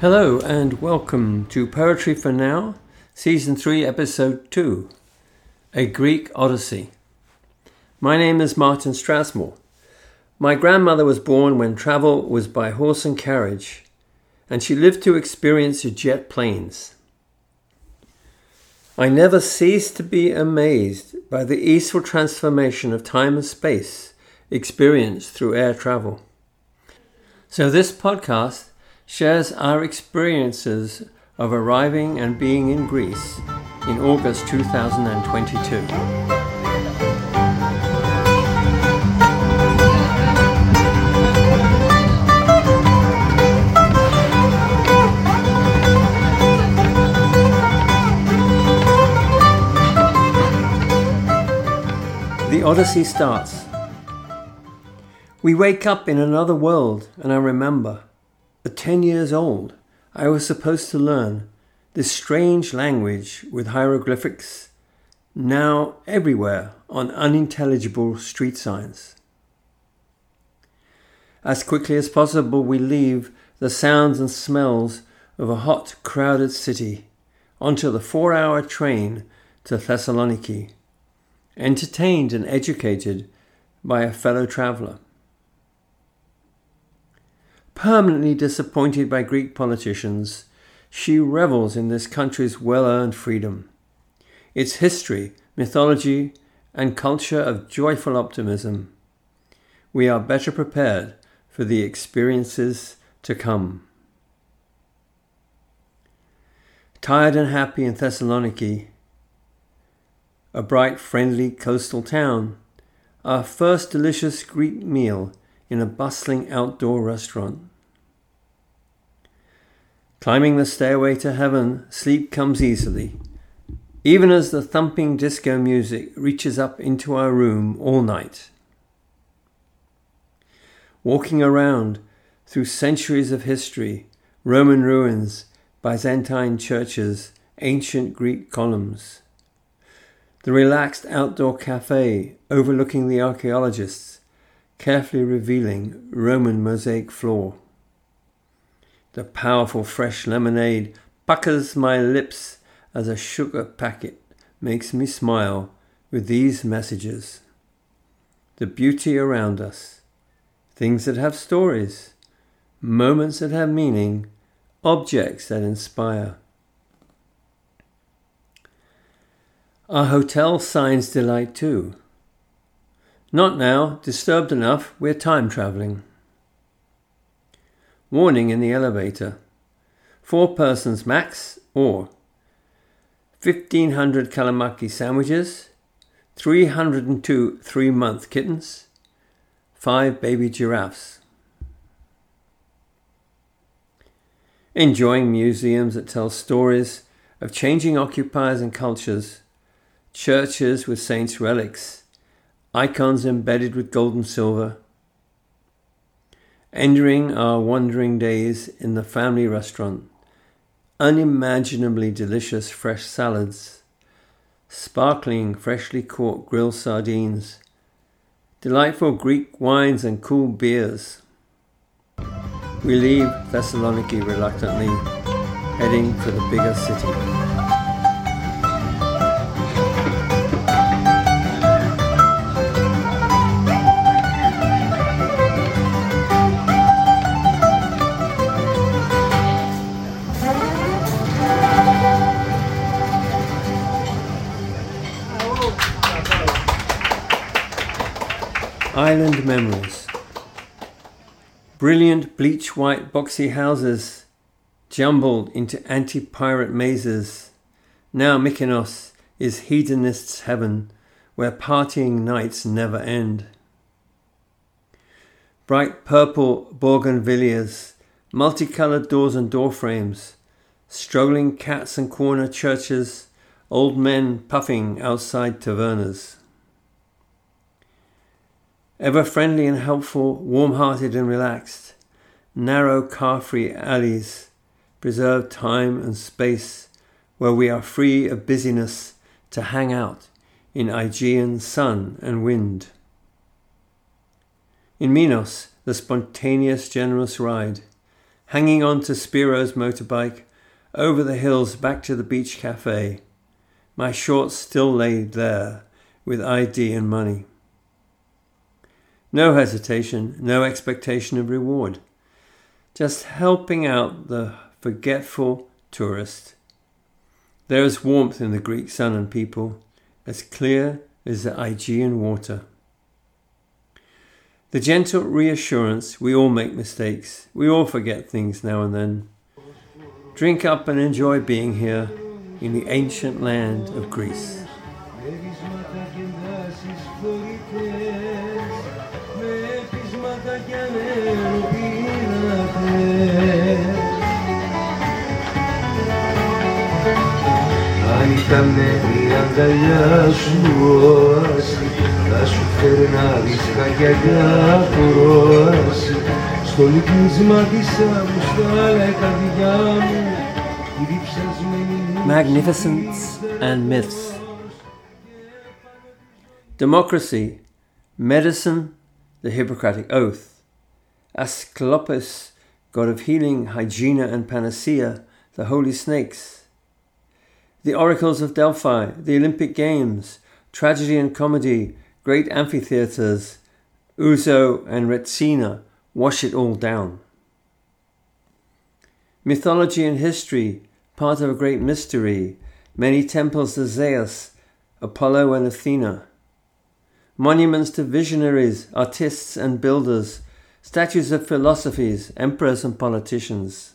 Hello and welcome to Poetry for Now, Season 3, Episode 2 A Greek Odyssey. My name is Martin Strasmore. My grandmother was born when travel was by horse and carriage, and she lived to experience jet planes. I never cease to be amazed by the easeful transformation of time and space experienced through air travel. So, this podcast shares our experiences of arriving and being in Greece in August 2022. The Odyssey starts. We wake up in another world, and I remember at 10 years old, I was supposed to learn this strange language with hieroglyphics, now everywhere on unintelligible street signs. As quickly as possible, we leave the sounds and smells of a hot, crowded city onto the four hour train to Thessaloniki, entertained and educated by a fellow traveller permanently disappointed by Greek politicians, she revels in this country's well earned freedom, its history, mythology, and culture of joyful optimism. We are better prepared for the experiences to come. Tired and happy in Thessaloniki, a bright, friendly coastal town, our first delicious Greek meal in a bustling outdoor restaurant. Climbing the stairway to heaven, sleep comes easily, even as the thumping disco music reaches up into our room all night. Walking around through centuries of history, Roman ruins, Byzantine churches, ancient Greek columns. The relaxed outdoor cafe overlooking the archaeologists, carefully revealing Roman mosaic floor. The powerful fresh lemonade puckers my lips as a sugar packet makes me smile with these messages. The beauty around us, things that have stories, moments that have meaning, objects that inspire. Our hotel signs delight too. Not now, disturbed enough, we're time travelling. Warning in the elevator. Four persons max or 1500 calamari sandwiches, 302 three month kittens, five baby giraffes. Enjoying museums that tell stories of changing occupiers and cultures, churches with saints' relics, icons embedded with gold and silver Entering our wandering days in the family restaurant, unimaginably delicious fresh salads, sparkling freshly caught grilled sardines, delightful Greek wines and cool beers. We leave Thessaloniki reluctantly, heading for the bigger city. Island Memories. Brilliant bleach white boxy houses jumbled into anti pirate mazes. Now Mykonos is hedonist's heaven where partying nights never end. Bright purple bougainvilleas, multicolored doors and door frames, struggling cats and corner churches, old men puffing outside tavernas. Ever friendly and helpful, warm hearted and relaxed, narrow car free alleys preserve time and space where we are free of busyness to hang out in Aegean sun and wind. In Minos, the spontaneous, generous ride, hanging on to Spiro's motorbike, over the hills back to the beach cafe. My shorts still laid there with ID and money. No hesitation, no expectation of reward. Just helping out the forgetful tourist. There is warmth in the Greek sun and people, as clear as the Aegean water. The gentle reassurance we all make mistakes, we all forget things now and then. Drink up and enjoy being here in the ancient land of Greece. Αν ήταν η αγκαλιά σου όαση Θα σου φέρνα ρίσκα και αγκάθουρόαση Στο λυκνίσμα της άμμου στα καρδιά μου Magnificence and myths. Democracy, medicine, the Hippocratic Oath. Asclepius, god of healing, hygiene and panacea, the holy snakes. the oracles of Delphi, the Olympic Games, tragedy and comedy, great amphitheatres, Ouzo and Retsina, wash it all down. Mythology and history, part of a great mystery, many temples to Zeus, Apollo and Athena. Monuments to visionaries, artists and builders, statues of philosophies, emperors and politicians.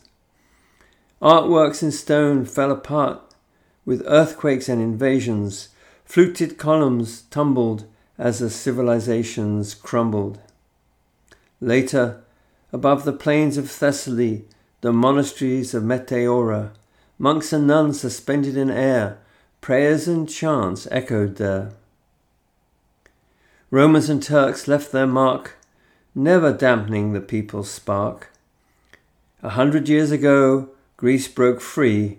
Artworks in stone fell apart with earthquakes and invasions. Fluted columns tumbled as the civilizations crumbled. Later, above the plains of Thessaly, the monasteries of Meteora, monks and nuns suspended in air, prayers and chants echoed there. Romans and Turks left their mark, never dampening the people's spark. A hundred years ago, Greece broke free,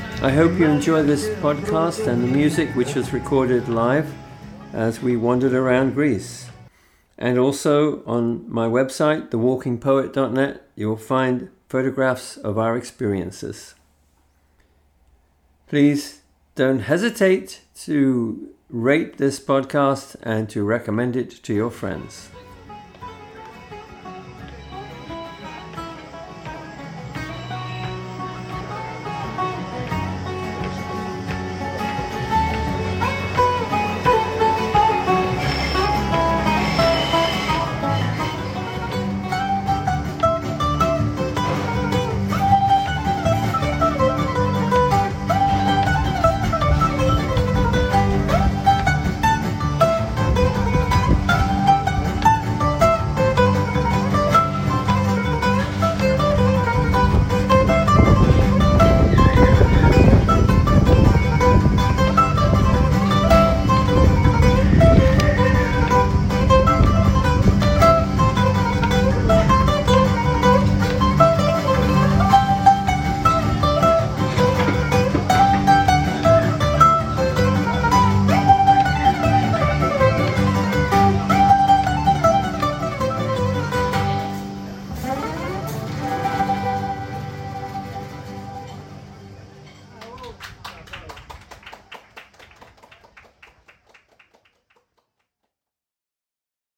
I hope you enjoy this podcast and the music which was recorded live as we wandered around Greece. And also on my website, thewalkingpoet.net, you'll find photographs of our experiences. Please don't hesitate to rate this podcast and to recommend it to your friends.